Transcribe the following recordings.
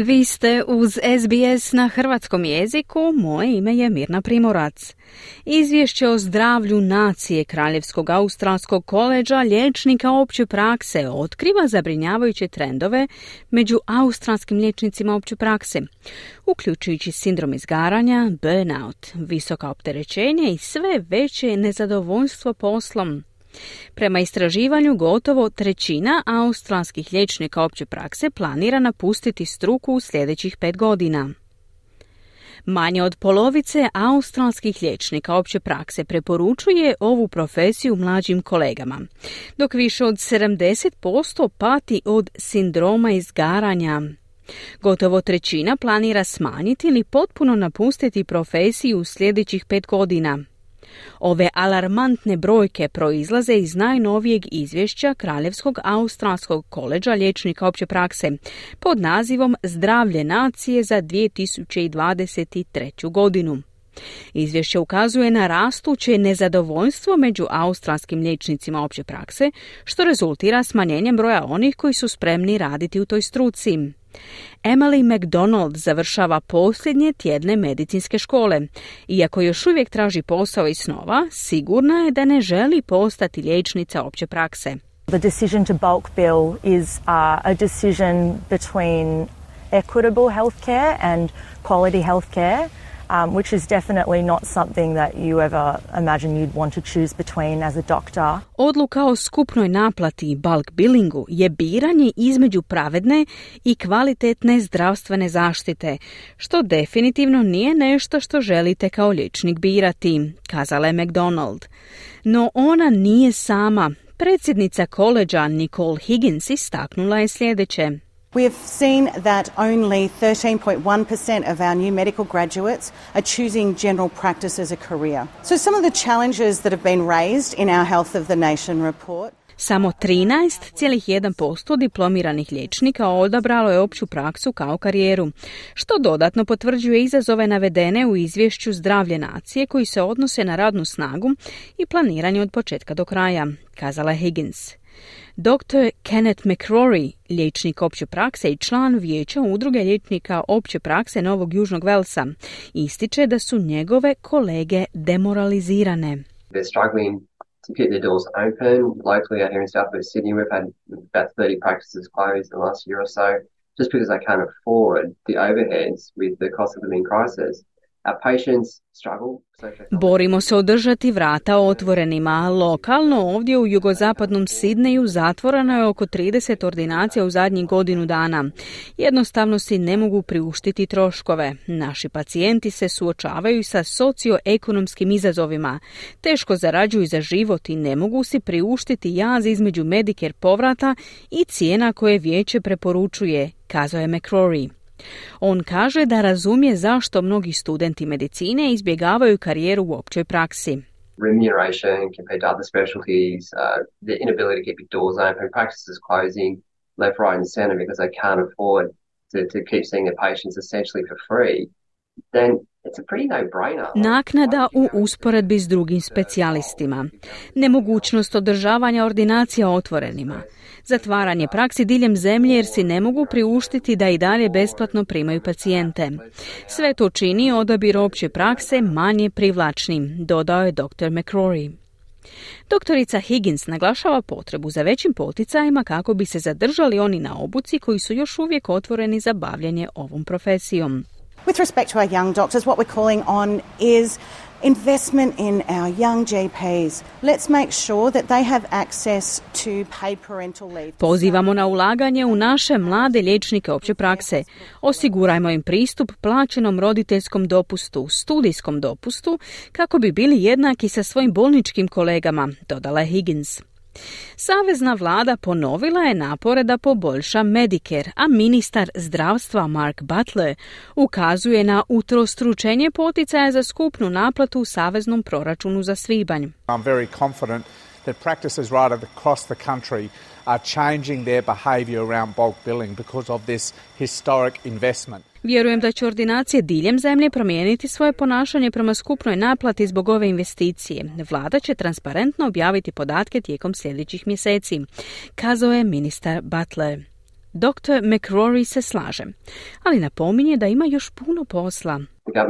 Vi ste uz SBS na hrvatskom jeziku, moje ime je Mirna Primorac. Izvješće o zdravlju nacije Kraljevskog australskog koleđa liječnika opće prakse otkriva zabrinjavajuće trendove među australskim liječnicima opće prakse, uključujući sindrom izgaranja, burnout, visoka opterećenja i sve veće nezadovoljstvo poslom. Prema istraživanju gotovo trećina australskih liječnika opće prakse planira napustiti struku u sljedećih pet godina. Manje od polovice australskih liječnika opće prakse preporučuje ovu profesiju mlađim kolegama, dok više od 70% pati od sindroma izgaranja. Gotovo trećina planira smanjiti ili potpuno napustiti profesiju u sljedećih pet godina. Ove alarmantne brojke proizlaze iz najnovijeg izvješća Kraljevskog australskog koleđa liječnika opće prakse pod nazivom Zdravlje nacije za 2023. godinu. Izvješće ukazuje na rastuće nezadovoljstvo među australskim liječnicima opće prakse, što rezultira smanjenjem broja onih koji su spremni raditi u toj struci. Emily McDonald završava posljednje tjedne medicinske škole. Iako još uvijek traži posao i snova, sigurna je da ne želi postati liječnica opće prakse. The decision to bulk bill is uh, a decision between equitable healthcare and quality healthcare um, which is definitely not something that you ever imagine you'd want to choose between as a doctor. Odluka o skupnoj naplati bulk billingu je biranje između pravedne i kvalitetne zdravstvene zaštite, što definitivno nije nešto što želite kao liječnik birati, kazala je McDonald. No ona nije sama. Predsjednica koleđa Nicole Higgins istaknula je sljedeće. We have seen that only 13.1% of our new medical graduates are choosing general practice as a career. So, some of the challenges that have been raised in our Health of the Nation report. Samo 13,1% diplomiranih liječnika odabralo je opću praksu kao karijeru, što dodatno potvrđuje izazove navedene u izvješću Zdravlje nacije koji se odnose na radnu snagu i planiranje od početka do kraja, kazala Higgins. Dr. Kenneth McRory, liječnik opće prakse i član vijeća udruge liječnika opće prakse Novog Južnog Velsa, ističe da su njegove kolege demoralizirane. They're struggling to keep their doors open. Locally out here in South West Sydney, we've had about 30 practices closed in the last year or so just because they can't afford the overheads with the cost of living crisis. Borimo se održati vrata otvorenima. Lokalno ovdje u jugozapadnom Sidneju zatvoreno je oko 30 ordinacija u zadnjih godinu dana. Jednostavno si ne mogu priuštiti troškove. Naši pacijenti se suočavaju sa socioekonomskim izazovima. Teško zarađuju za život i ne mogu si priuštiti jaz između Medicare povrata i cijena koje vijeće preporučuje, kazao je McCrory. On kaže da razumije zašto mnogi studenti medicine izbjegavaju karijeru u općoj praksi. Remuneration compared to other specialties, uh, the inability to keep your doors open, practices closing left, right and center because they can't afford to, to keep seeing their patients essentially for free, then Naknada u usporedbi s drugim specijalistima. Nemogućnost održavanja ordinacija otvorenima. Zatvaranje praksi diljem zemlje jer si ne mogu priuštiti da i dalje besplatno primaju pacijente. Sve to čini odabir opće prakse manje privlačnim, dodao je dr. McCrory. Doktorica Higgins naglašava potrebu za većim poticajima kako bi se zadržali oni na obuci koji su još uvijek otvoreni za bavljanje ovom profesijom. With respect to our young doctors, what we're calling on is investment in our young GPs. Let's make sure that they have access to paid parental leave. Pozivamo na ulaganje u naše mlade liječnike opće prakse. Osigurajmo im pristup plaćenom roditeljskom dopustu, studijskom dopustu, kako bi bili jednaki sa svojim bolničkim kolegama, dodala Higgins. Savezna vlada ponovila je napore da poboljša Medicare, a ministar zdravstva Mark Butler ukazuje na utrostručenje poticaja za skupnu naplatu u saveznom proračunu za svibanj. I'm very confident that practices right across the country are changing their behaviour around bulk billing because of this historic investment. Vjerujem da će ordinacije diljem zemlje promijeniti svoje ponašanje prema skupnoj naplati zbog ove investicije. Vlada će transparentno objaviti podatke tijekom sljedećih mjeseci, kazao je ministar Butler. Dr. McRory se slaže, ali napominje da ima još puno posla. The.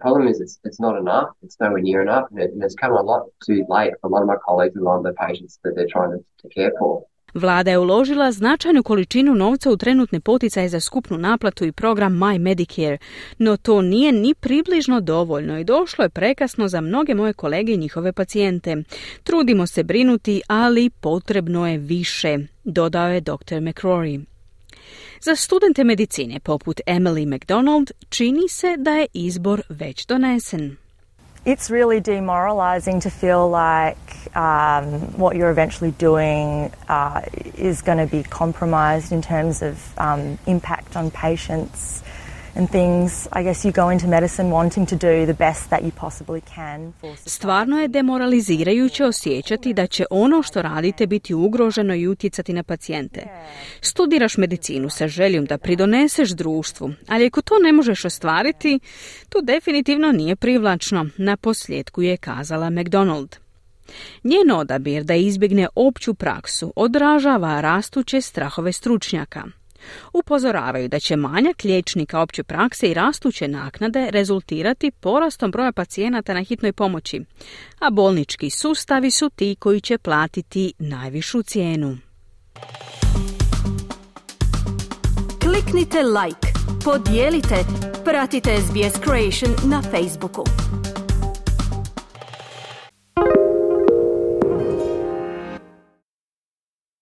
Problem is it's, it's not enough, it's nowhere near enough, and, it, and it's come a lot too late for a lot of my colleagues and a lot of the patients that they're trying to, to care for. Vlada je uložila značajnu količinu novca u trenutne poticaje za skupnu naplatu i program My Medicare, no to nije ni približno dovoljno i došlo je prekasno za mnoge moje kolege i njihove pacijente. Trudimo se brinuti, ali potrebno je više, dodao je dr. McCrory. Za studente medicine poput Emily McDonald čini se da je izbor već donesen. It's really demoralising to feel like um, what you're eventually doing uh, is going to be compromised in terms of um, impact on patients Stvarno je demoralizirajuće osjećati da će ono što radite biti ugroženo i utjecati na pacijente. Studiraš medicinu sa željom da pridoneseš društvu, ali ako to ne možeš ostvariti, to definitivno nije privlačno, na posljedku je kazala McDonald. Njen odabir da izbjegne opću praksu odražava rastuće strahove stručnjaka – Upozoravaju da će manjak liječnika opće prakse i rastuće naknade rezultirati porastom broja pacijenata na hitnoj pomoći, a bolnički sustavi su ti koji će platiti najvišu cijenu. Kliknite like, podijelite, pratite SBS Creation na Facebooku.